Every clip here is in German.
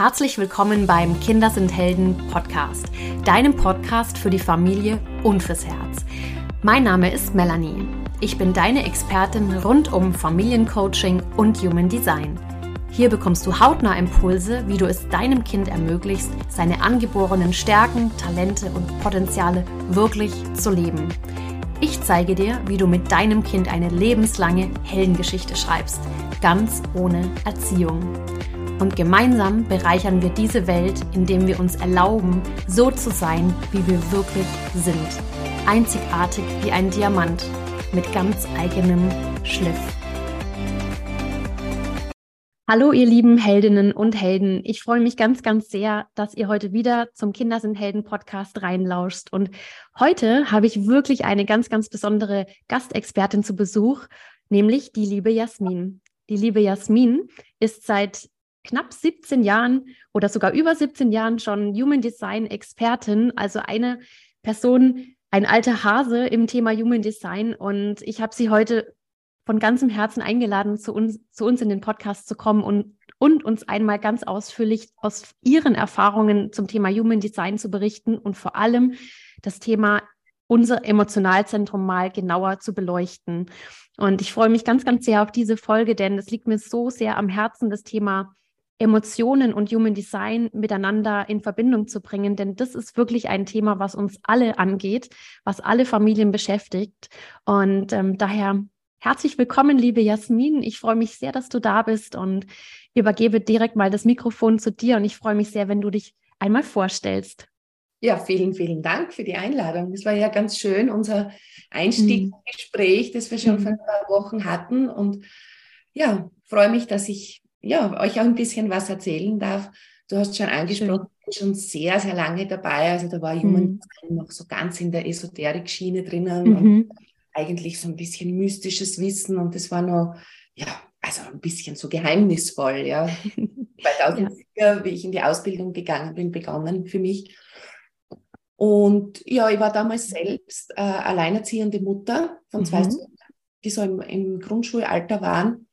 Herzlich willkommen beim Kinder sind Helden Podcast, deinem Podcast für die Familie und fürs Herz. Mein Name ist Melanie. Ich bin deine Expertin rund um Familiencoaching und Human Design. Hier bekommst du hautnah Impulse, wie du es deinem Kind ermöglichst, seine angeborenen Stärken, Talente und Potenziale wirklich zu leben. Ich zeige dir, wie du mit deinem Kind eine lebenslange Heldengeschichte schreibst, ganz ohne Erziehung. Und gemeinsam bereichern wir diese Welt, indem wir uns erlauben, so zu sein, wie wir wirklich sind. Einzigartig wie ein Diamant mit ganz eigenem Schliff. Hallo ihr lieben Heldinnen und Helden. Ich freue mich ganz, ganz sehr, dass ihr heute wieder zum Kinder sind Helden Podcast reinlauscht. Und heute habe ich wirklich eine ganz, ganz besondere Gastexpertin zu Besuch, nämlich die liebe Jasmin. Die liebe Jasmin ist seit knapp 17 Jahren oder sogar über 17 Jahren schon Human Design Expertin, also eine Person, ein alter Hase im Thema Human Design. Und ich habe sie heute von ganzem Herzen eingeladen, zu uns, zu uns in den Podcast zu kommen und, und uns einmal ganz ausführlich aus ihren Erfahrungen zum Thema Human Design zu berichten und vor allem das Thema unser Emotionalzentrum mal genauer zu beleuchten. Und ich freue mich ganz, ganz sehr auf diese Folge, denn es liegt mir so sehr am Herzen, das Thema Emotionen und Human Design miteinander in Verbindung zu bringen, denn das ist wirklich ein Thema, was uns alle angeht, was alle Familien beschäftigt. Und ähm, daher herzlich willkommen, liebe Jasmin. Ich freue mich sehr, dass du da bist und übergebe direkt mal das Mikrofon zu dir. Und ich freue mich sehr, wenn du dich einmal vorstellst. Ja, vielen, vielen Dank für die Einladung. Das war ja ganz schön, unser Einstiegsgespräch, das wir schon mhm. vor ein paar Wochen hatten. Und ja, freue mich, dass ich ja, euch auch ein bisschen was erzählen darf. Du hast schon angesprochen, ich bin schon sehr, sehr lange dabei. Also da war Human mhm. noch so ganz in der Esoterik-Schiene drinnen mhm. und eigentlich so ein bisschen mystisches Wissen und das war noch, ja, also ein bisschen so geheimnisvoll, ja. 2004, ja. wie ich in die Ausbildung gegangen bin, begonnen für mich. Und ja, ich war damals selbst äh, alleinerziehende Mutter von zwei mhm. Söhnen, die so im, im Grundschulalter waren.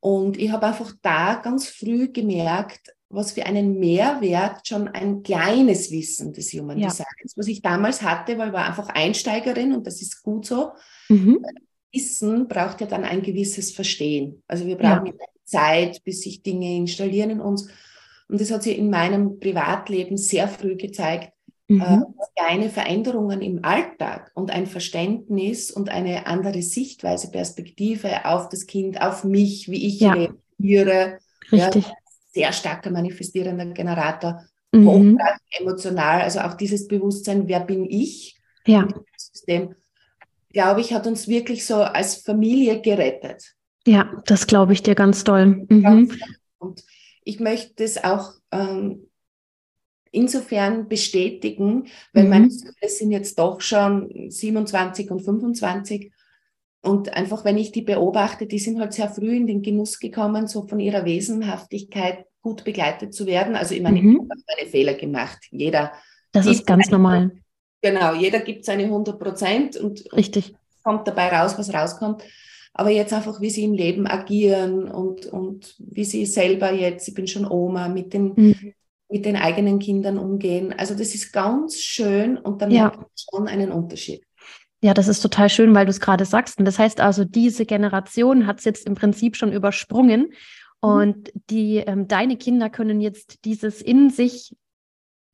Und ich habe einfach da ganz früh gemerkt, was für einen Mehrwert schon ein kleines Wissen des Human ja. Designs, was ich damals hatte, weil ich war einfach Einsteigerin und das ist gut so. Mhm. Wissen braucht ja dann ein gewisses Verstehen. Also wir brauchen ja. Zeit, bis sich Dinge installieren in uns. Und das hat sich in meinem Privatleben sehr früh gezeigt, mhm. äh, kleine Veränderungen im Alltag und ein Verständnis und eine andere Sichtweise, Perspektive auf das Kind, auf mich, wie ich ja. reagiere. Richtig. Ja, sehr starker manifestierender Generator, mhm. emotional, also auch dieses Bewusstsein, wer bin ich? Ja. System, glaube ich, hat uns wirklich so als Familie gerettet. Ja, das glaube ich dir ganz doll. Mhm. Und ich möchte es auch ähm, insofern bestätigen, weil mhm. meine Söhne sind jetzt doch schon 27 und 25. Und einfach, wenn ich die beobachte, die sind halt sehr früh in den Genuss gekommen, so von ihrer Wesenhaftigkeit gut begleitet zu werden. Also ich meine, mhm. ich habe meine Fehler gemacht. Jeder. Das ist ganz eine, normal. Genau, jeder gibt seine 100 Prozent und Richtig. kommt dabei raus, was rauskommt. Aber jetzt einfach, wie sie im Leben agieren und, und wie sie selber jetzt, ich bin schon Oma, mit den mhm mit den eigenen Kindern umgehen. Also das ist ganz schön und dann ja. merkt man schon einen Unterschied. Ja, das ist total schön, weil du es gerade sagst. Und das heißt also, diese Generation hat es jetzt im Prinzip schon übersprungen. Mhm. Und die, ähm, deine Kinder können jetzt dieses in sich,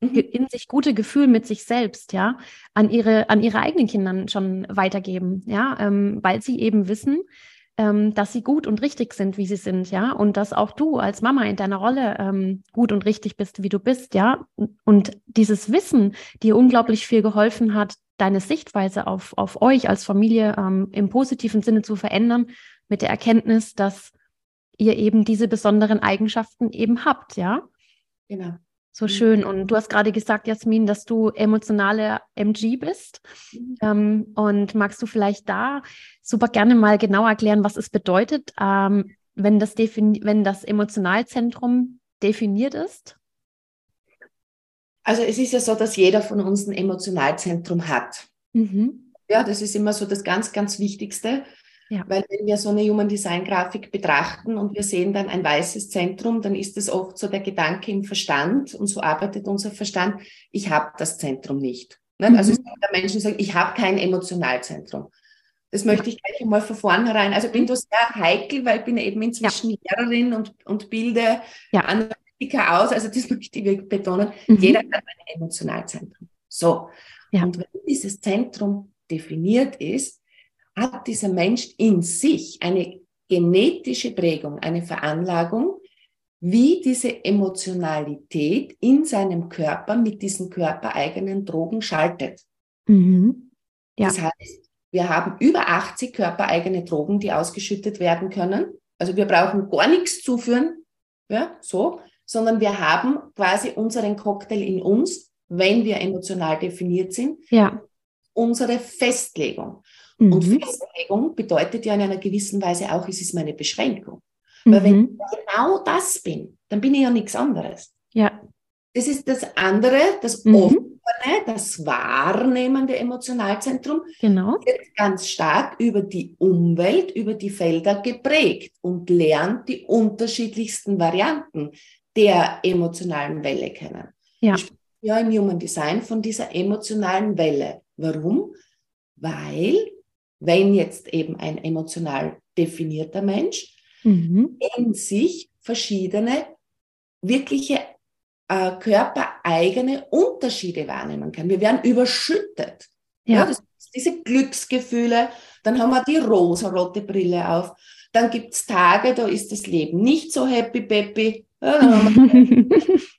mhm. in sich gute Gefühl mit sich selbst, ja, an ihre, an ihre eigenen Kindern schon weitergeben, ja, ähm, weil sie eben wissen, ähm, dass sie gut und richtig sind, wie sie sind, ja, und dass auch du als Mama in deiner Rolle ähm, gut und richtig bist, wie du bist, ja, und dieses Wissen dir unglaublich viel geholfen hat, deine Sichtweise auf, auf euch als Familie ähm, im positiven Sinne zu verändern, mit der Erkenntnis, dass ihr eben diese besonderen Eigenschaften eben habt, ja. Genau. So mhm. schön. Und du hast gerade gesagt, Jasmin, dass du emotionale MG bist. Mhm. Ähm, und magst du vielleicht da super gerne mal genau erklären, was es bedeutet, ähm, wenn, das wenn das Emotionalzentrum definiert ist? Also es ist ja so, dass jeder von uns ein Emotionalzentrum hat. Mhm. Ja, das ist immer so das ganz, ganz Wichtigste. Ja. Weil wenn wir so eine Human Design Grafik betrachten und wir sehen dann ein weißes Zentrum, dann ist es oft so der Gedanke im Verstand und so arbeitet unser Verstand, ich habe das Zentrum nicht. Ne? Also mhm. Also der Menschen sagen, ich habe kein Emotionalzentrum. Das möchte ich gleich einmal von vornherein. Also bin da sehr heikel, weil ich bin eben inzwischen ja. Lehrerin und, und bilde ja. Analytiker aus. Also das möchte ich betonen. Mhm. Jeder hat ein Emotionalzentrum. So. Ja. Und wenn dieses Zentrum definiert ist, hat dieser Mensch in sich eine genetische Prägung, eine Veranlagung, wie diese Emotionalität in seinem Körper mit diesen körpereigenen Drogen schaltet. Mhm. Ja. Das heißt, wir haben über 80 körpereigene Drogen, die ausgeschüttet werden können. Also wir brauchen gar nichts zuführen, ja, so, sondern wir haben quasi unseren Cocktail in uns, wenn wir emotional definiert sind. Ja. Unsere Festlegung. Mhm. Und Festlegung bedeutet ja in einer gewissen Weise auch, es ist meine Beschränkung. Mhm. Weil wenn ich genau das bin, dann bin ich ja nichts anderes. Ja. Das ist das andere, das mhm. offene, das wahrnehmende Emotionalzentrum, genau. wird ganz stark über die Umwelt, über die Felder geprägt und lernt die unterschiedlichsten Varianten der emotionalen Welle kennen. Ja. Ich ja im Human Design von dieser emotionalen Welle. Warum? Weil wenn jetzt eben ein emotional definierter Mensch mhm. in sich verschiedene wirkliche äh, körpereigene Unterschiede wahrnehmen kann. Wir werden überschüttet. Ja. ja das, diese Glücksgefühle, dann haben wir die rosa-rote Brille auf. Dann gibt es Tage, da ist das Leben nicht so happy peppy. Ja, dann haben wir die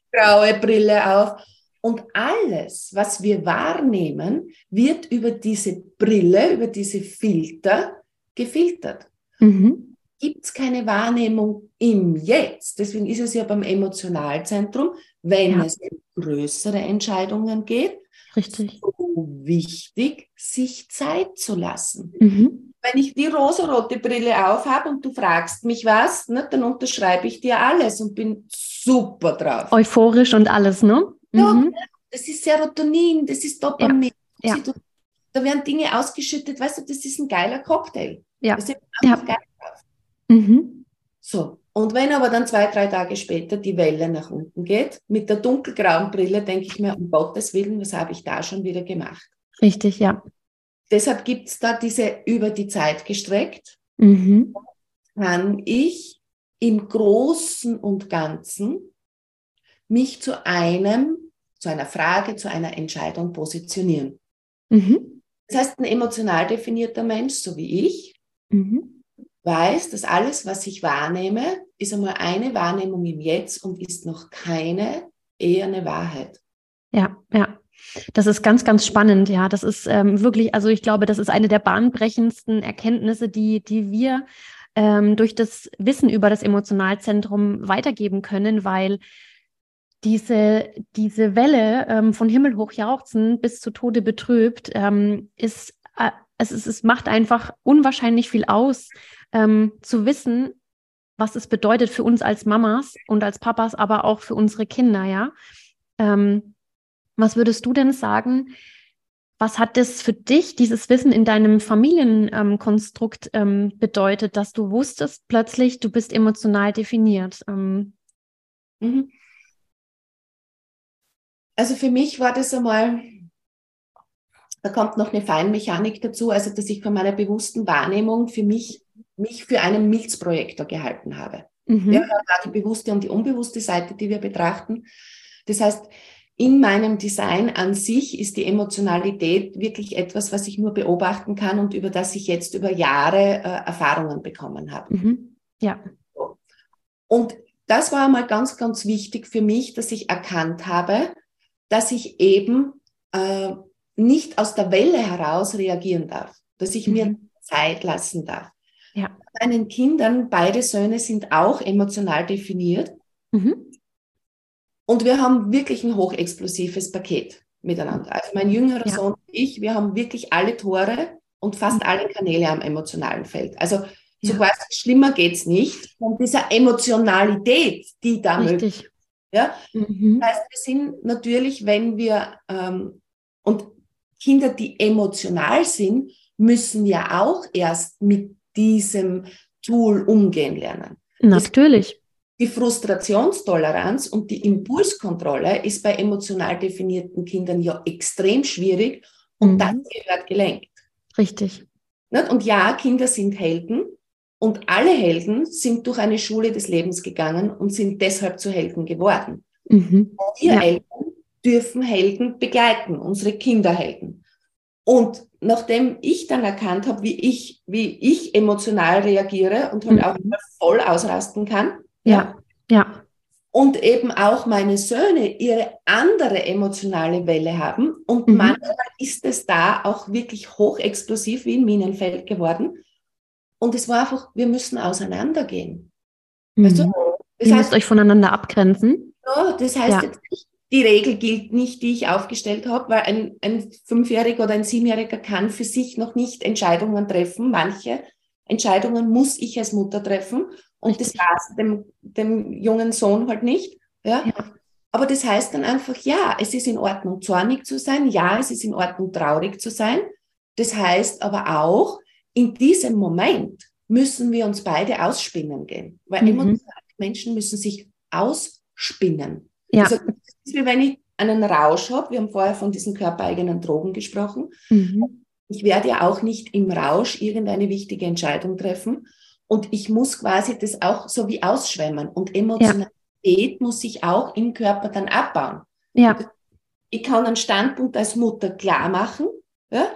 graue Brille auf. Und alles, was wir wahrnehmen, wird über diese Brille, über diese Filter gefiltert. Mhm. Gibt es keine Wahrnehmung im Jetzt. Deswegen ist es ja beim Emotionalzentrum, wenn ja. es um größere Entscheidungen geht, Richtig. so wichtig, sich Zeit zu lassen. Mhm. Wenn ich die rosarote Brille aufhabe und du fragst mich was, ne, dann unterschreibe ich dir alles und bin super drauf. Euphorisch und alles, ne? Ja, mhm. das ist Serotonin, das ist Dopamin. Ja. Ja. Da werden Dinge ausgeschüttet, weißt du, das ist ein geiler Cocktail. Ja. Das ist ja. geil drauf. Mhm. So, und wenn aber dann zwei, drei Tage später die Welle nach unten geht, mit der dunkelgrauen Brille, denke ich mir, um Gottes Willen, was habe ich da schon wieder gemacht? Richtig, ja. Deshalb gibt es da diese über die Zeit gestreckt, mhm. kann ich im Großen und Ganzen mich zu einem, zu einer Frage, zu einer Entscheidung positionieren. Mhm. Das heißt, ein emotional definierter Mensch, so wie ich, mhm. weiß, dass alles, was ich wahrnehme, ist einmal eine Wahrnehmung im Jetzt und ist noch keine, eher eine Wahrheit. Ja, ja. Das ist ganz, ganz spannend, ja. Das ist ähm, wirklich, also ich glaube, das ist eine der bahnbrechendsten Erkenntnisse, die, die wir ähm, durch das Wissen über das Emotionalzentrum weitergeben können, weil diese, diese Welle ähm, von Himmel hoch jauchzen bis zu Tode betrübt, ähm, ist, äh, es, ist, es macht einfach unwahrscheinlich viel aus, ähm, zu wissen, was es bedeutet für uns als Mamas und als Papas, aber auch für unsere Kinder, ja. Ähm, was würdest du denn sagen? Was hat das für dich, dieses Wissen in deinem Familienkonstrukt ähm, bedeutet, dass du wusstest plötzlich, du bist emotional definiert? Ähm, mhm. Also für mich war das einmal, da kommt noch eine Feinmechanik dazu, also dass ich von meiner bewussten Wahrnehmung für mich, mich für einen Milzprojektor gehalten habe. Mhm. Ja, die bewusste und die unbewusste Seite, die wir betrachten. Das heißt, in meinem Design an sich ist die Emotionalität wirklich etwas, was ich nur beobachten kann und über das ich jetzt über Jahre äh, Erfahrungen bekommen habe. Mhm. Ja. Und das war einmal ganz, ganz wichtig für mich, dass ich erkannt habe, dass ich eben äh, nicht aus der Welle heraus reagieren darf, dass ich mhm. mir Zeit lassen darf. Ja. Meinen Kindern, beide Söhne sind auch emotional definiert. Mhm. Und wir haben wirklich ein hochexplosives Paket miteinander. Also mein jüngerer ja. Sohn und ich, wir haben wirklich alle Tore und fast mhm. alle Kanäle am emotionalen Feld. Also so ja. quasi schlimmer geht's nicht. Von dieser Emotionalität, die da möglich. Ja? Mhm. Das heißt, wir sind natürlich, wenn wir, ähm, und Kinder, die emotional sind, müssen ja auch erst mit diesem Tool umgehen lernen. Natürlich. Die Frustrationstoleranz und die Impulskontrolle ist bei emotional definierten Kindern ja extrem schwierig und mhm. das gehört gelenkt. Richtig. Und ja, Kinder sind Helden und alle Helden sind durch eine Schule des Lebens gegangen und sind deshalb zu Helden geworden. Mhm. Wir ja. Eltern dürfen Helden begleiten, unsere Kinderhelden. Und nachdem ich dann erkannt habe, wie ich, wie ich emotional reagiere und halt mhm. auch voll ausrasten kann, ja. Ja. Und eben auch meine Söhne ihre andere emotionale Welle haben. Und mhm. manchmal ist es da auch wirklich hochexplosiv wie ein Minenfeld geworden. Und es war einfach, wir müssen auseinandergehen. Mhm. Weißt du? Das Ihr heißt, müsst euch voneinander abgrenzen. Ja, das heißt ja. jetzt nicht, die Regel gilt nicht, die ich aufgestellt habe, weil ein, ein Fünfjähriger oder ein Siebenjähriger kann für sich noch nicht Entscheidungen treffen. Manche Entscheidungen muss ich als Mutter treffen. Und das war dem, dem jungen Sohn halt nicht. Ja? ja? Aber das heißt dann einfach, ja, es ist in Ordnung, zornig zu sein. Ja, es ist in Ordnung, traurig zu sein. Das heißt aber auch, in diesem Moment müssen wir uns beide ausspinnen gehen. Weil mhm. emotionale Menschen müssen sich ausspinnen. Ja. Also, das ist wie wenn ich einen Rausch habe. Wir haben vorher von diesen körpereigenen Drogen gesprochen. Mhm. Ich werde ja auch nicht im Rausch irgendeine wichtige Entscheidung treffen, und ich muss quasi das auch so wie ausschwemmen. Und Emotionalität ja. muss sich auch im Körper dann abbauen. Ja. Ich kann einen Standpunkt als Mutter klar machen, ja?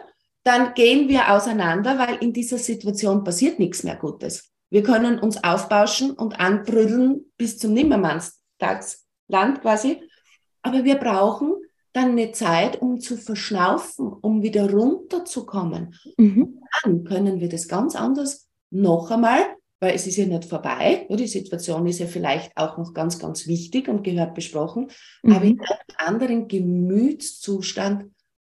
Dann gehen wir auseinander, weil in dieser Situation passiert nichts mehr Gutes. Wir können uns aufbauschen und anbrüllen bis zum Nimmermannstagsland quasi. Aber wir brauchen dann eine Zeit, um zu verschnaufen, um wieder runterzukommen. Mhm. Dann können wir das ganz anders noch einmal, weil es ist ja nicht vorbei, die Situation ist ja vielleicht auch noch ganz, ganz wichtig und gehört besprochen, mhm. aber in einem anderen Gemütszustand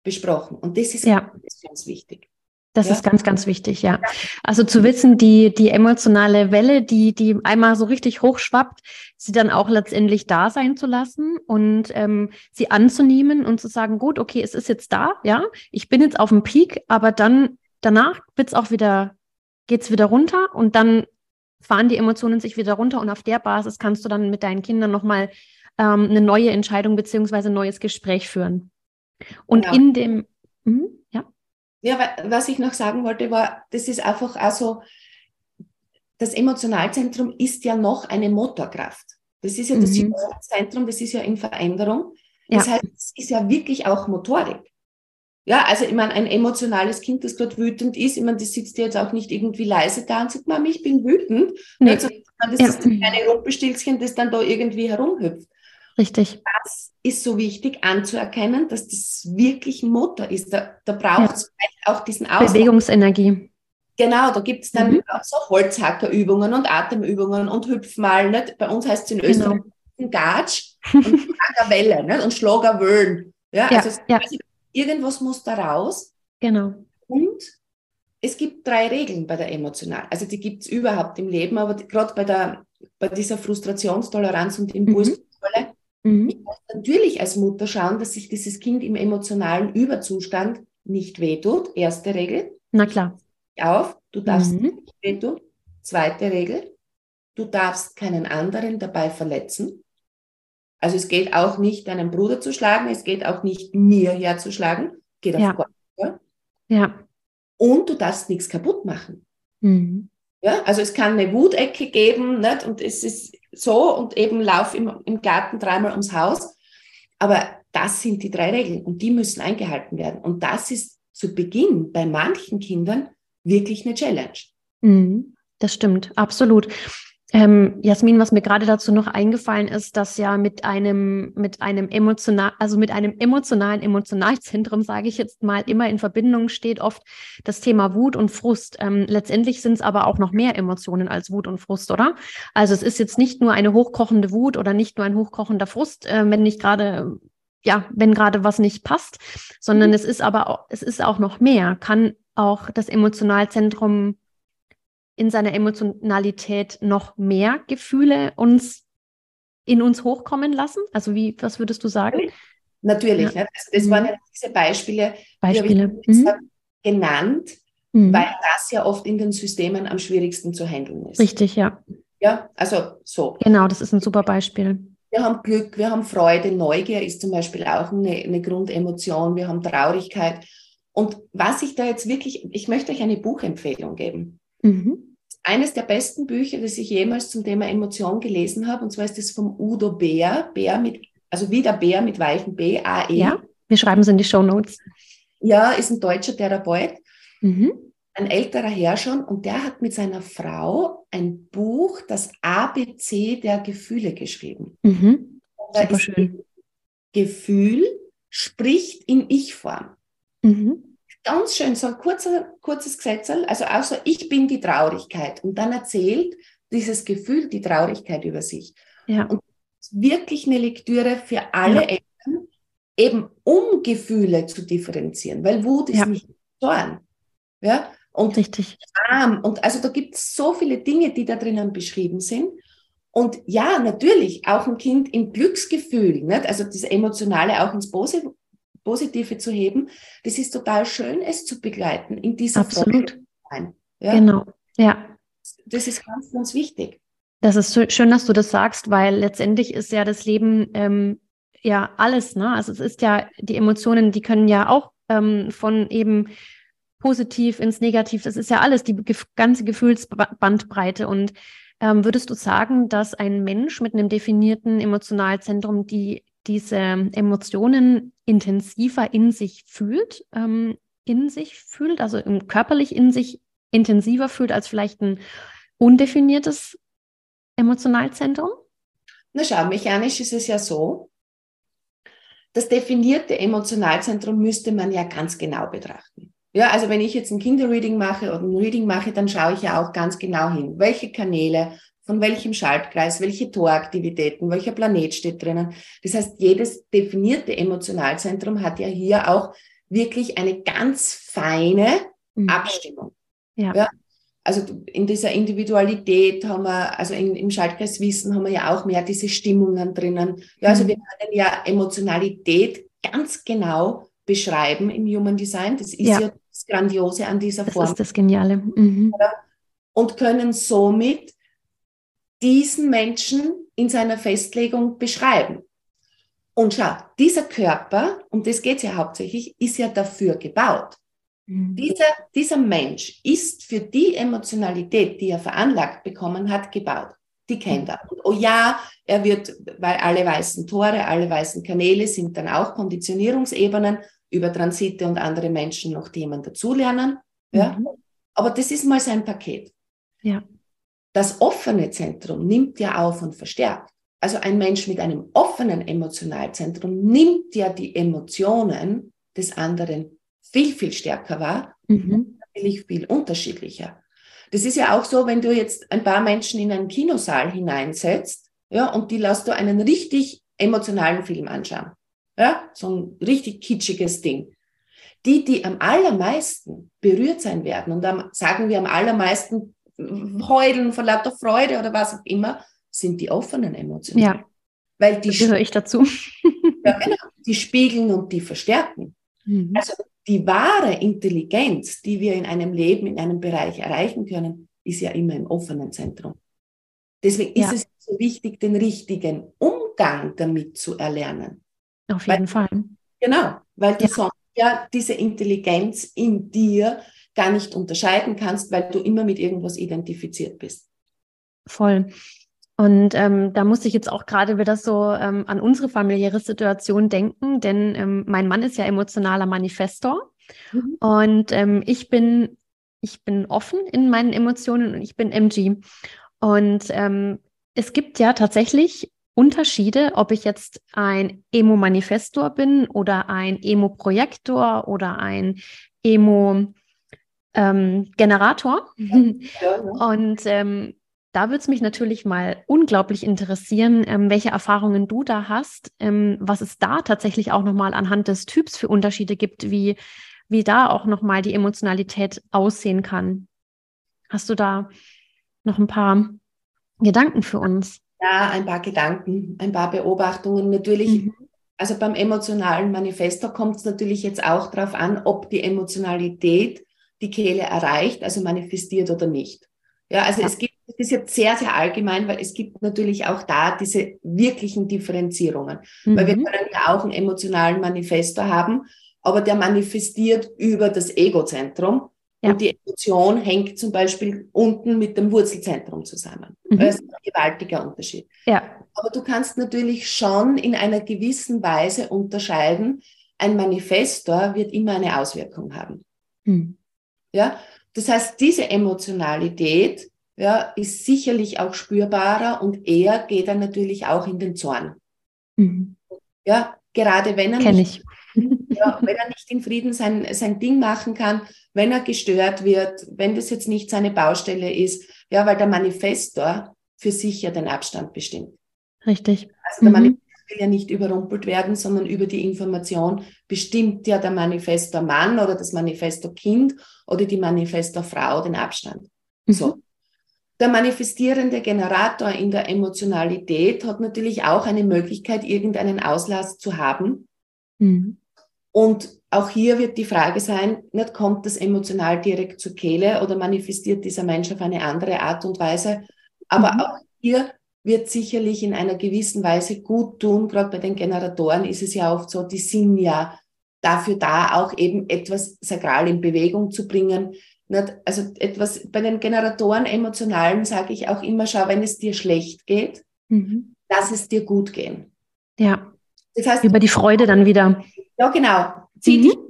besprochen. Und das ist ja. ganz wichtig. Das ja. ist ganz, ganz wichtig, ja. Also zu wissen, die, die emotionale Welle, die, die einmal so richtig hochschwappt, sie dann auch letztendlich da sein zu lassen und ähm, sie anzunehmen und zu sagen, gut, okay, es ist jetzt da, ja, ich bin jetzt auf dem Peak, aber dann danach wird es auch wieder geht es wieder runter und dann fahren die Emotionen sich wieder runter und auf der Basis kannst du dann mit deinen Kindern nochmal ähm, eine neue Entscheidung beziehungsweise ein neues Gespräch führen. Und genau. in dem, mh, ja. Ja, was ich noch sagen wollte, war, das ist einfach also, das Emotionalzentrum ist ja noch eine Motorkraft. Das ist ja das mhm. Zentrum, das ist ja in Veränderung. Das ja. heißt, es ist ja wirklich auch Motorik. Ja, also ich meine, ein emotionales Kind, das gerade wütend ist, ich meine, das sitzt jetzt auch nicht irgendwie leise da und sagt, Mami, ich bin wütend. Nee. Also, das ja. ist ein kleines Rumpelstilzchen, das dann da irgendwie herumhüpft. Richtig. Das ist so wichtig anzuerkennen, dass das wirklich ein Motor ist. Da, da braucht es ja. auch diesen Ausdruck. Bewegungsenergie. Genau, da gibt es dann mhm. auch so Holzhackerübungen und Atemübungen und Hüpfmal. Nicht? Bei uns heißt es in. Österreich genau. Gatsch und Schlagerwelle nicht? und Schlagerwöhlen. Ja, ja, also ja irgendwas muss da raus. Genau. Und es gibt drei Regeln bei der Emotional. Also die gibt es überhaupt im Leben, aber gerade bei, der, bei dieser Frustrationstoleranz und Impulskontrolle, mhm. Ich muss natürlich als Mutter schauen, dass sich dieses Kind im emotionalen Überzustand nicht wehtut. Erste Regel. Na klar. Auf, du darfst mhm. nicht wehtun. Zweite Regel, du darfst keinen anderen dabei verletzen. Also es geht auch nicht, deinen Bruder zu schlagen, es geht auch nicht, mir herzuschlagen. Geht auf ja. Gott. Ja. Und du darfst nichts kaputt machen. Mhm. Ja, also es kann eine Wutecke geben, nicht? und es ist so und eben lauf im, im Garten dreimal ums Haus. Aber das sind die drei Regeln und die müssen eingehalten werden. Und das ist zu Beginn bei manchen Kindern wirklich eine Challenge. Mhm. Das stimmt, absolut. Ähm, Jasmin, was mir gerade dazu noch eingefallen ist, dass ja mit einem, mit einem emotional, also mit einem emotionalen Emotionalzentrum, sage ich jetzt mal, immer in Verbindung steht oft das Thema Wut und Frust. Ähm, letztendlich sind es aber auch noch mehr Emotionen als Wut und Frust, oder? Also es ist jetzt nicht nur eine hochkochende Wut oder nicht nur ein hochkochender Frust, äh, wenn nicht gerade ja, wenn gerade was nicht passt, sondern es ist aber auch, es ist auch noch mehr. Kann auch das Emotionalzentrum in seiner Emotionalität noch mehr Gefühle uns in uns hochkommen lassen? Also wie, was würdest du sagen? Natürlich, ja. ne? das, das, waren ja diese Beispiele, Beispiele. Die mhm. genannt, mhm. weil das ja oft in den Systemen am schwierigsten zu handeln ist. Richtig, ja. Ja, also so. Genau, das ist ein super Beispiel. Wir haben Glück, wir haben Freude, Neugier ist zum Beispiel auch eine, eine Grundemotion, wir haben Traurigkeit. Und was ich da jetzt wirklich, ich möchte euch eine Buchempfehlung geben. Mhm. Eines der besten Bücher, das ich jemals zum Thema Emotion gelesen habe, und zwar ist es vom Udo Bär, Bär mit, also wieder Bär mit weichen B, A, E. Ja, wir schreiben es in die Show Notes. Ja, ist ein deutscher Therapeut. Mhm ein älterer Herr schon, und der hat mit seiner Frau ein Buch, das ABC der Gefühle geschrieben. Mhm. Super schön. Gefühl spricht in Ich-Form. Mhm. Ganz schön, so ein kurzer, kurzes Gesetz, also so, ich bin die Traurigkeit. Und dann erzählt dieses Gefühl die Traurigkeit über sich. Ja. Und wirklich eine Lektüre für alle ja. Eltern, eben um Gefühle zu differenzieren, weil Wut ist ja. nicht Zorn. Ja? Und Richtig. Arm. Und also da gibt es so viele Dinge, die da drinnen beschrieben sind. Und ja, natürlich, auch ein Kind im Glücksgefühl, nicht? also das Emotionale auch ins Positive zu heben, das ist total schön, es zu begleiten in dieser Absolut. Ja? Genau, ja. Das ist ganz, ganz wichtig. Das ist schön, dass du das sagst, weil letztendlich ist ja das Leben ähm, ja alles, ne? Also es ist ja, die Emotionen, die können ja auch ähm, von eben positiv ins Negativ. Das ist ja alles, die ganze Gefühlsbandbreite. Und ähm, würdest du sagen, dass ein Mensch mit einem definierten Emotionalzentrum die diese Emotionen intensiver in sich fühlt, ähm, in sich fühlt, also körperlich in sich intensiver fühlt als vielleicht ein undefiniertes Emotionalzentrum? Na schau, mechanisch ist es ja so, das definierte Emotionalzentrum müsste man ja ganz genau betrachten. Ja, also wenn ich jetzt ein Kinderreading mache oder ein Reading mache, dann schaue ich ja auch ganz genau hin, welche Kanäle, von welchem Schaltkreis, welche Toraktivitäten, welcher Planet steht drinnen. Das heißt, jedes definierte Emotionalzentrum hat ja hier auch wirklich eine ganz feine mhm. Abstimmung. Ja. ja. Also in dieser Individualität haben wir, also in, im Schaltkreiswissen haben wir ja auch mehr diese Stimmungen drinnen. Ja, also mhm. wir können ja Emotionalität ganz genau beschreiben im Human Design. Das ist ja, ja das Grandiose an dieser das Form. Das ist das Geniale. Mhm. Und können somit diesen Menschen in seiner Festlegung beschreiben. Und schau, dieser Körper, um das geht es ja hauptsächlich, ist ja dafür gebaut. Mhm. Dieser, dieser Mensch ist für die Emotionalität, die er veranlagt bekommen hat, gebaut. Die kennt er. Und oh ja, er wird, weil alle weißen Tore, alle weißen Kanäle sind dann auch Konditionierungsebenen über Transite und andere Menschen noch Themen dazulernen. Ja? Mhm. Aber das ist mal sein Paket. Ja. Das offene Zentrum nimmt ja auf und verstärkt. Also ein Mensch mit einem offenen Emotionalzentrum nimmt ja die Emotionen des anderen viel, viel stärker wahr, mhm. natürlich viel unterschiedlicher. Das ist ja auch so, wenn du jetzt ein paar Menschen in einen Kinosaal hineinsetzt, ja, und die lässt du einen richtig emotionalen Film anschauen. Ja, so ein richtig kitschiges Ding. Die, die am allermeisten berührt sein werden und am, sagen wir am allermeisten heulen vor lauter Freude oder was auch immer, sind die offenen Emotionen. Ja. Weil die höre ich dazu. ja, genau. Die spiegeln und die verstärken. Mhm. Also die wahre Intelligenz, die wir in einem Leben, in einem Bereich erreichen können, ist ja immer im offenen Zentrum. Deswegen ja. ist es so wichtig, den richtigen Umgang damit zu erlernen. Auf jeden weil, Fall. Genau, weil du ja. sonst ja diese Intelligenz in dir gar nicht unterscheiden kannst, weil du immer mit irgendwas identifiziert bist. Voll. Und ähm, da musste ich jetzt auch gerade wieder so ähm, an unsere familiäre Situation denken, denn ähm, mein Mann ist ja emotionaler Manifestor mhm. und ähm, ich bin ich bin offen in meinen Emotionen und ich bin MG. Und ähm, es gibt ja tatsächlich Unterschiede, ob ich jetzt ein Emo-Manifestor bin oder ein Emo-Projektor oder ein Emo-Generator. Ähm, ja, ja. Und ähm, da würde es mich natürlich mal unglaublich interessieren, ähm, welche Erfahrungen du da hast, ähm, was es da tatsächlich auch nochmal anhand des Typs für Unterschiede gibt, wie, wie da auch nochmal die Emotionalität aussehen kann. Hast du da noch ein paar Gedanken für uns? Ja, ein paar Gedanken, ein paar Beobachtungen. Natürlich, mhm. also beim emotionalen Manifesto kommt es natürlich jetzt auch darauf an, ob die Emotionalität die Kehle erreicht, also manifestiert oder nicht. Ja, also ja. es gibt, das ist jetzt sehr, sehr allgemein, weil es gibt natürlich auch da diese wirklichen Differenzierungen. Mhm. Weil wir mhm. können ja auch einen emotionalen Manifestor haben, aber der manifestiert über das Egozentrum. Ja. Und die Emotion hängt zum Beispiel unten mit dem Wurzelzentrum zusammen. Mhm. Das ist ein gewaltiger Unterschied. Ja. Aber du kannst natürlich schon in einer gewissen Weise unterscheiden, ein Manifestor wird immer eine Auswirkung haben. Mhm. Ja, das heißt, diese Emotionalität ja, ist sicherlich auch spürbarer und er geht dann natürlich auch in den Zorn. Mhm. Ja, gerade wenn er Kenn nicht, ja, wenn er nicht in Frieden sein, sein Ding machen kann, wenn er gestört wird, wenn das jetzt nicht seine Baustelle ist, ja, weil der Manifestor für sich ja den Abstand bestimmt. Richtig. Also der mhm. Will ja nicht überrumpelt werden, sondern über die Information bestimmt ja der Manifestor Mann oder das Manifestor Kind oder die Manifestor Frau den Abstand. Mhm. So. Der manifestierende Generator in der Emotionalität hat natürlich auch eine Möglichkeit, irgendeinen Auslass zu haben. Mhm. Und auch hier wird die Frage sein, nicht kommt das emotional direkt zur Kehle oder manifestiert dieser Mensch auf eine andere Art und Weise. Aber mhm. auch hier wird sicherlich in einer gewissen Weise gut tun. Gerade bei den Generatoren ist es ja oft so, die sind ja dafür da, auch eben etwas sakral in Bewegung zu bringen. Also etwas bei den Generatoren emotionalen sage ich auch immer, schau, wenn es dir schlecht geht, mhm. lass es dir gut gehen. Ja. Das heißt, über die Freude dann wieder. Ja, genau. Zieh mhm. dich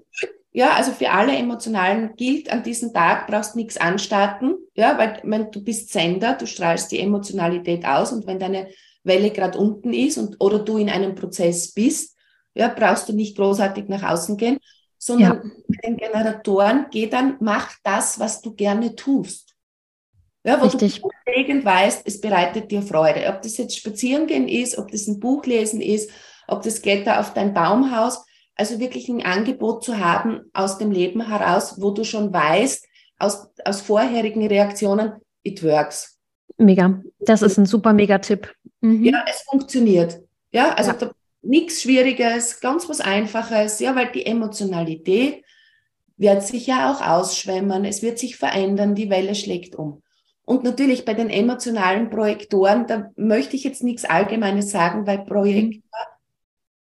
ja, also für alle Emotionalen gilt, an diesem Tag brauchst nichts anstarten, ja, weil wenn du bist Sender, du strahlst die Emotionalität aus und wenn deine Welle gerade unten ist und oder du in einem Prozess bist, ja, brauchst du nicht großartig nach außen gehen, sondern ja. mit den Generatoren geh dann, mach das, was du gerne tust. Ja, wo Richtig. du grundlegend weißt, es bereitet dir Freude. Ob das jetzt spazieren gehen ist, ob das ein Buch lesen ist, ob das Kletter auf dein Baumhaus, also wirklich ein Angebot zu haben aus dem Leben heraus, wo du schon weißt, aus, aus vorherigen Reaktionen, it works. Mega. Das ist ein super Mega-Tipp. Mhm. Ja, es funktioniert. Ja, also ja. nichts Schwieriges, ganz was Einfaches. Ja, weil die Emotionalität wird sich ja auch ausschwemmen, es wird sich verändern, die Welle schlägt um. Und natürlich bei den emotionalen Projektoren, da möchte ich jetzt nichts Allgemeines sagen, weil Projektor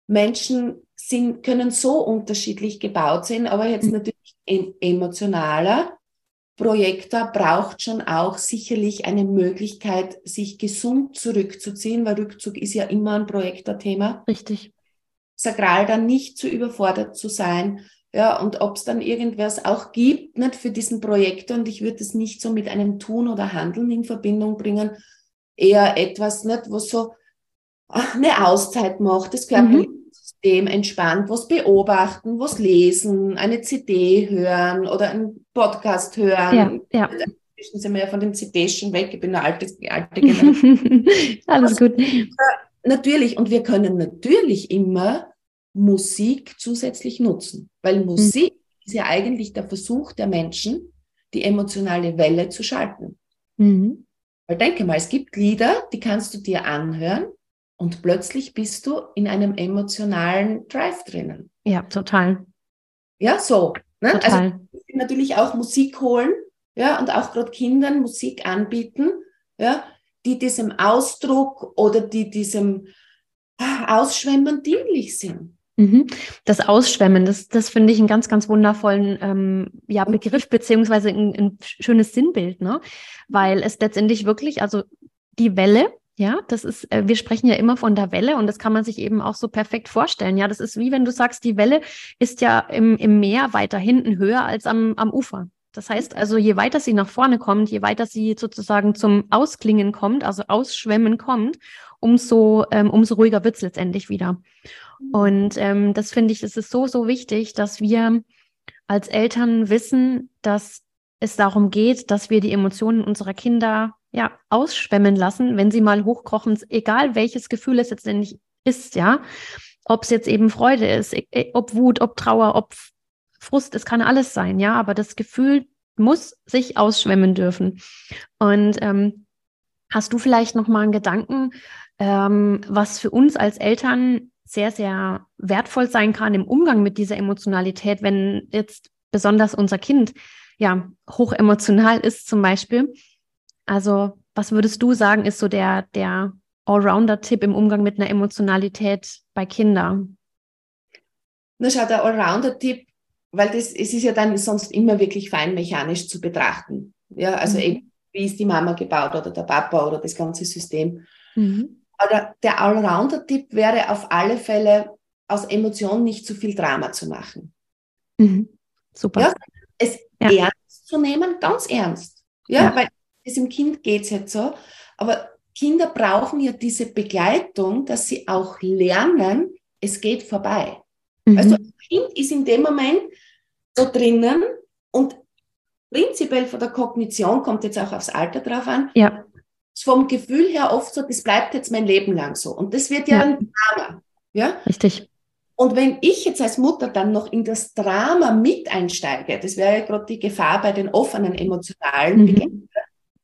Menschen sind, können so unterschiedlich gebaut sein, aber jetzt mhm. natürlich ein emotionaler Projektor braucht schon auch sicherlich eine Möglichkeit, sich gesund zurückzuziehen, weil Rückzug ist ja immer ein Projektorthema. Richtig. Sakral dann nicht zu überfordert zu sein. Ja, und ob es dann irgendwas auch gibt, nicht für diesen Projektor, und ich würde es nicht so mit einem Tun oder Handeln in Verbindung bringen, eher etwas, nicht, was so eine Auszeit macht, das körperliche mhm. System entspannt, was beobachten, was lesen, eine CD hören oder einen Podcast hören. Ja, ja. Inzwischen sind wir ja von den CDs schon weg. Ich bin eine alte, alte Generation. Alles gut. Natürlich, und wir können natürlich immer Musik zusätzlich nutzen, weil mhm. Musik mhm. ist ja eigentlich der Versuch der Menschen, die emotionale Welle zu schalten. Mhm. Weil denke mal, es gibt Lieder, die kannst du dir anhören und plötzlich bist du in einem emotionalen Drive drinnen. Ja, total. Ja, so. Ne? Total. Also natürlich auch Musik holen, ja, und auch gerade Kindern Musik anbieten, ja, die diesem Ausdruck oder die diesem ah, Ausschwemmen dienlich sind. Mhm. Das Ausschwemmen, das, das finde ich einen ganz, ganz wundervollen ähm, ja, Begriff, beziehungsweise ein, ein schönes Sinnbild, ne? Weil es letztendlich wirklich, also die Welle, ja, das ist, äh, wir sprechen ja immer von der Welle und das kann man sich eben auch so perfekt vorstellen. Ja, das ist wie wenn du sagst, die Welle ist ja im, im Meer weiter hinten höher als am, am Ufer. Das heißt also, je weiter sie nach vorne kommt, je weiter sie sozusagen zum Ausklingen kommt, also Ausschwemmen kommt, umso, ähm, umso ruhiger wird es letztendlich wieder. Und ähm, das finde ich, es ist so, so wichtig, dass wir als Eltern wissen, dass es darum geht, dass wir die Emotionen unserer Kinder ja, ausschwemmen lassen, wenn sie mal hochkochen, egal welches Gefühl es letztendlich ist, ja. Ob es jetzt eben Freude ist, e, e, ob Wut, ob Trauer, ob Frust, es kann alles sein, ja, aber das Gefühl muss sich ausschwemmen dürfen. Und ähm, hast du vielleicht noch mal einen Gedanken, ähm, was für uns als Eltern sehr, sehr wertvoll sein kann im Umgang mit dieser Emotionalität, wenn jetzt besonders unser Kind ja hoch emotional ist zum Beispiel. Also was würdest du sagen, ist so der, der Allrounder-Tipp im Umgang mit einer Emotionalität bei Kindern? Na schau, der Allrounder-Tipp, weil das, es ist ja dann sonst immer wirklich feinmechanisch zu betrachten. Ja, also mhm. eben, wie ist die Mama gebaut oder der Papa oder das ganze System. Mhm. Aber der Allrounder-Tipp wäre auf alle Fälle, aus Emotionen nicht zu viel Drama zu machen. Mhm. Super. Ja, es ja. ernst zu nehmen, ganz ernst. Ja, ja. weil diesem Kind geht es jetzt so. Aber Kinder brauchen ja diese Begleitung, dass sie auch lernen, es geht vorbei. Mhm. Also das Kind ist in dem Moment so drinnen und prinzipiell von der Kognition kommt jetzt auch aufs Alter drauf an. Ja. Vom Gefühl her oft so, das bleibt jetzt mein Leben lang so. Und das wird ja, ja. ein Drama. Ja? Richtig. Und wenn ich jetzt als Mutter dann noch in das Drama mit einsteige, das wäre ja gerade die Gefahr bei den offenen emotionalen mhm. Begleitern,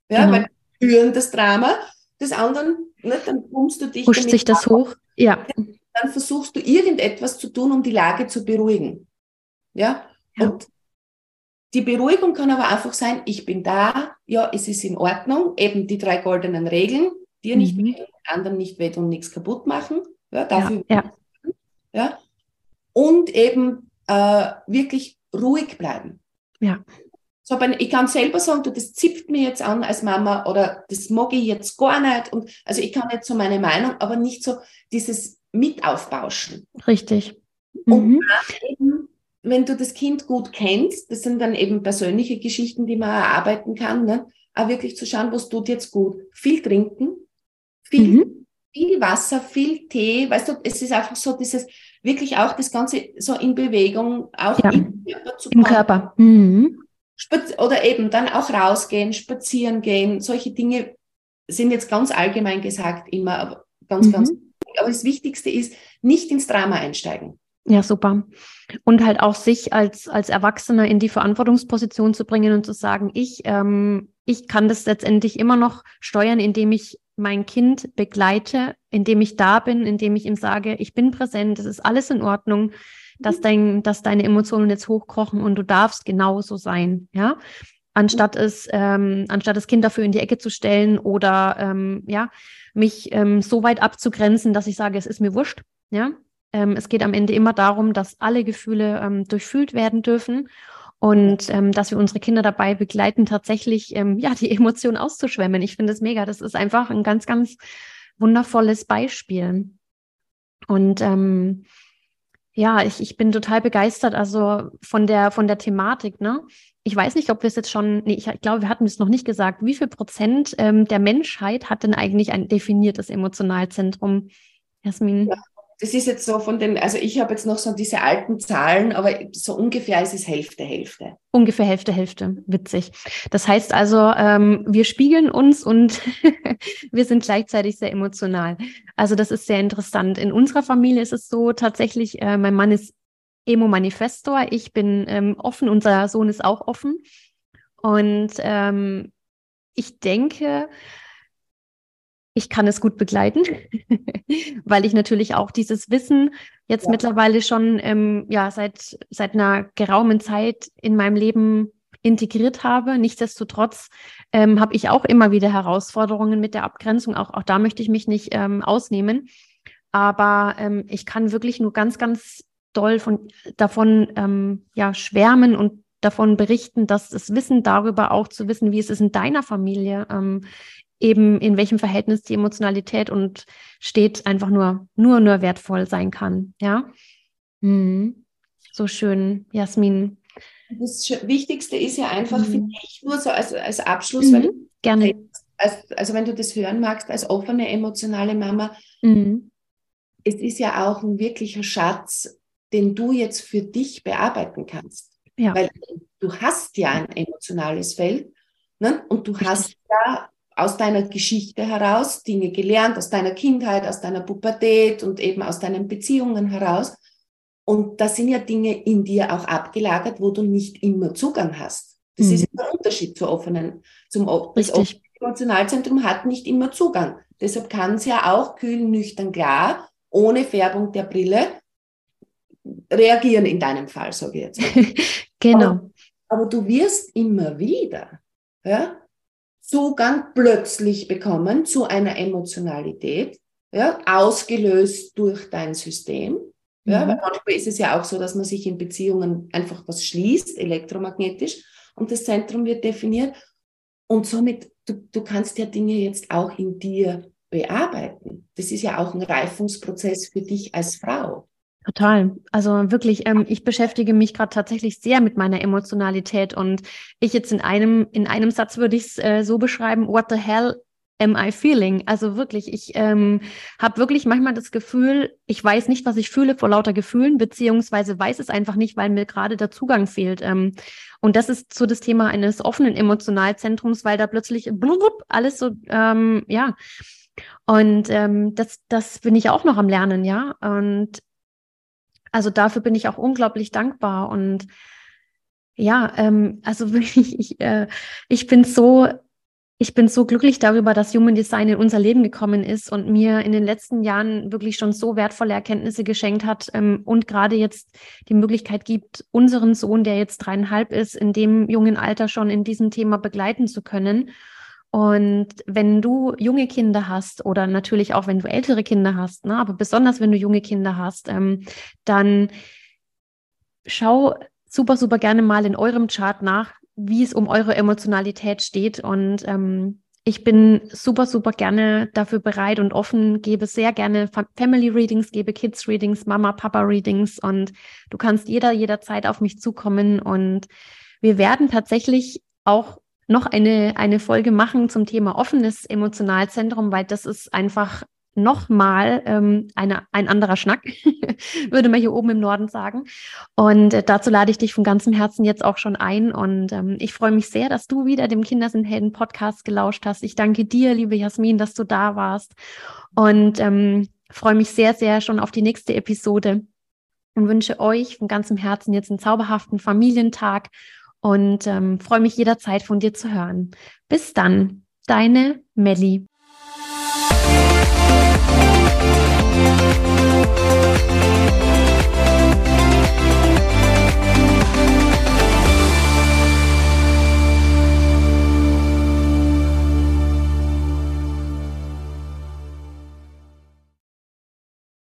ja, genau. weil führen das Drama des anderen, ne, dann pumpst du dich. Pusht sich das hoch, ja. Dann versuchst du irgendetwas zu tun, um die Lage zu beruhigen. Ja? ja. Und die Beruhigung kann aber einfach sein, ich bin da, ja, es ist in Ordnung, eben die drei goldenen Regeln, dir mhm. nicht wehtun, anderen nicht wehtun und nichts kaputt machen. Ja, dafür. Ja. ja. Und eben äh, wirklich ruhig bleiben. Ja. So, aber ich kann selber sagen, du, das zipft mir jetzt an als Mama oder das mag ich jetzt gar nicht. Und also ich kann jetzt so meine Meinung, aber nicht so dieses Mitaufbauschen. Richtig. Mhm. Und eben, wenn du das Kind gut kennst, das sind dann eben persönliche Geschichten, die man erarbeiten kann, ne? auch wirklich zu schauen, was tut jetzt gut. Viel trinken, viel, mhm. viel Wasser, viel Tee, weißt du, es ist einfach so dieses, wirklich auch das Ganze so in Bewegung, auch ja. im Körper zu Im Körper. Mhm oder eben dann auch rausgehen, spazieren gehen, solche Dinge sind jetzt ganz allgemein gesagt immer ganz, mhm. ganz. Aber das Wichtigste ist, nicht ins Drama einsteigen. Ja, super. Und halt auch sich als, als Erwachsener in die Verantwortungsposition zu bringen und zu sagen, ich, ähm, ich kann das letztendlich immer noch steuern, indem ich mein Kind begleite, indem ich da bin, indem ich ihm sage, ich bin präsent, es ist alles in Ordnung dass, dein, dass deine Emotionen jetzt hochkochen und du darfst genauso sein, ja. Anstatt es, ähm, anstatt das Kind dafür in die Ecke zu stellen oder ähm, ja, mich ähm, so weit abzugrenzen, dass ich sage, es ist mir wurscht, ja. Ähm, es geht am Ende immer darum, dass alle Gefühle ähm, durchfühlt werden dürfen und ähm, dass wir unsere Kinder dabei begleiten, tatsächlich ähm, ja die Emotionen auszuschwemmen. Ich finde es mega. Das ist einfach ein ganz, ganz wundervolles Beispiel. Und ähm, ja, ich, ich bin total begeistert, also von der, von der Thematik, ne? Ich weiß nicht, ob wir es jetzt schon, nee, ich, ich glaube, wir hatten es noch nicht gesagt. Wie viel Prozent ähm, der Menschheit hat denn eigentlich ein definiertes Emotionalzentrum? Jasmin? Ja, das ist jetzt so von den, also ich habe jetzt noch so diese alten Zahlen, aber so ungefähr ist es Hälfte, Hälfte. Ungefähr Hälfte, Hälfte. Witzig. Das heißt also, ähm, wir spiegeln uns und wir sind gleichzeitig sehr emotional. Also das ist sehr interessant. In unserer Familie ist es so tatsächlich, äh, mein Mann ist Emo-Manifestor, ich bin ähm, offen, unser Sohn ist auch offen. Und ähm, ich denke, ich kann es gut begleiten, weil ich natürlich auch dieses Wissen jetzt ja. mittlerweile schon ähm, ja seit seit einer geraumen Zeit in meinem Leben integriert habe. Nichtsdestotrotz ähm, habe ich auch immer wieder Herausforderungen mit der Abgrenzung. Auch, auch da möchte ich mich nicht ähm, ausnehmen. Aber ähm, ich kann wirklich nur ganz, ganz doll von, davon ähm, ja, schwärmen und davon berichten, dass das Wissen darüber auch zu wissen, wie es ist in deiner Familie, ähm, eben in welchem Verhältnis die Emotionalität und steht einfach nur, nur, nur wertvoll sein kann. Ja. Mhm. So schön, Jasmin. Das Wichtigste ist ja einfach, mhm. finde ich, nur so als, als Abschluss, mhm. weil gerne. Als, also wenn du das hören magst, als offene, emotionale Mama, mhm. es ist ja auch ein wirklicher Schatz, den du jetzt für dich bearbeiten kannst. Ja. Weil du hast ja ein emotionales Feld ne? und du hast ja aus deiner Geschichte heraus Dinge gelernt, aus deiner Kindheit, aus deiner Pubertät und eben aus deinen Beziehungen heraus. Und da sind ja Dinge in dir auch abgelagert, wo du nicht immer Zugang hast. Das mhm. ist der Unterschied zur offenen, zum das offene Emotionalzentrum hat nicht immer Zugang. Deshalb kann es ja auch kühl, nüchtern, klar, ohne Färbung der Brille reagieren in deinem Fall, sage ich jetzt. genau. Aber du wirst immer wieder ja, Zugang plötzlich bekommen zu einer Emotionalität, ja, ausgelöst durch dein System. Ja, mhm. weil manchmal ist es ja auch so, dass man sich in Beziehungen einfach was schließt, elektromagnetisch, und das Zentrum wird definiert. Und somit, du, du kannst ja Dinge jetzt auch in dir bearbeiten. Das ist ja auch ein Reifungsprozess für dich als Frau. Total. Also wirklich, ähm, ich beschäftige mich gerade tatsächlich sehr mit meiner Emotionalität und ich jetzt in einem, in einem Satz würde ich es äh, so beschreiben, what the hell am I feeling? Also wirklich, ich ähm, habe wirklich manchmal das Gefühl, ich weiß nicht, was ich fühle vor lauter Gefühlen, beziehungsweise weiß es einfach nicht, weil mir gerade der Zugang fehlt. Ähm, und das ist so das Thema eines offenen Emotionalzentrums, weil da plötzlich blub, alles so, ähm, ja. Und ähm, das, das bin ich auch noch am Lernen, ja. Und also dafür bin ich auch unglaublich dankbar und ja, ähm, also wirklich, ich, äh, ich bin so, ich bin so glücklich darüber, dass Human Design in unser Leben gekommen ist und mir in den letzten Jahren wirklich schon so wertvolle Erkenntnisse geschenkt hat ähm, und gerade jetzt die Möglichkeit gibt, unseren Sohn, der jetzt dreieinhalb ist, in dem jungen Alter schon in diesem Thema begleiten zu können. Und wenn du junge Kinder hast oder natürlich auch wenn du ältere Kinder hast, ne, aber besonders wenn du junge Kinder hast, ähm, dann schau super, super gerne mal in eurem Chart nach, wie es um eure Emotionalität steht. Und ähm, ich bin super, super gerne dafür bereit und offen, gebe sehr gerne Family Readings, gebe Kids Readings, Mama, Papa Readings und du kannst jeder, jederzeit auf mich zukommen und wir werden tatsächlich auch noch eine, eine Folge machen zum Thema offenes Emotionalzentrum, weil das ist einfach nochmal ähm, eine, ein anderer Schnack, würde man hier oben im Norden sagen. Und äh, dazu lade ich dich von ganzem Herzen jetzt auch schon ein. Und ähm, ich freue mich sehr, dass du wieder dem Kinder sind Helden Podcast gelauscht hast. Ich danke dir, liebe Jasmin, dass du da warst. Und ähm, freue mich sehr, sehr schon auf die nächste Episode und wünsche euch von ganzem Herzen jetzt einen zauberhaften Familientag und ähm, freue mich jederzeit von dir zu hören. Bis dann, deine Melli.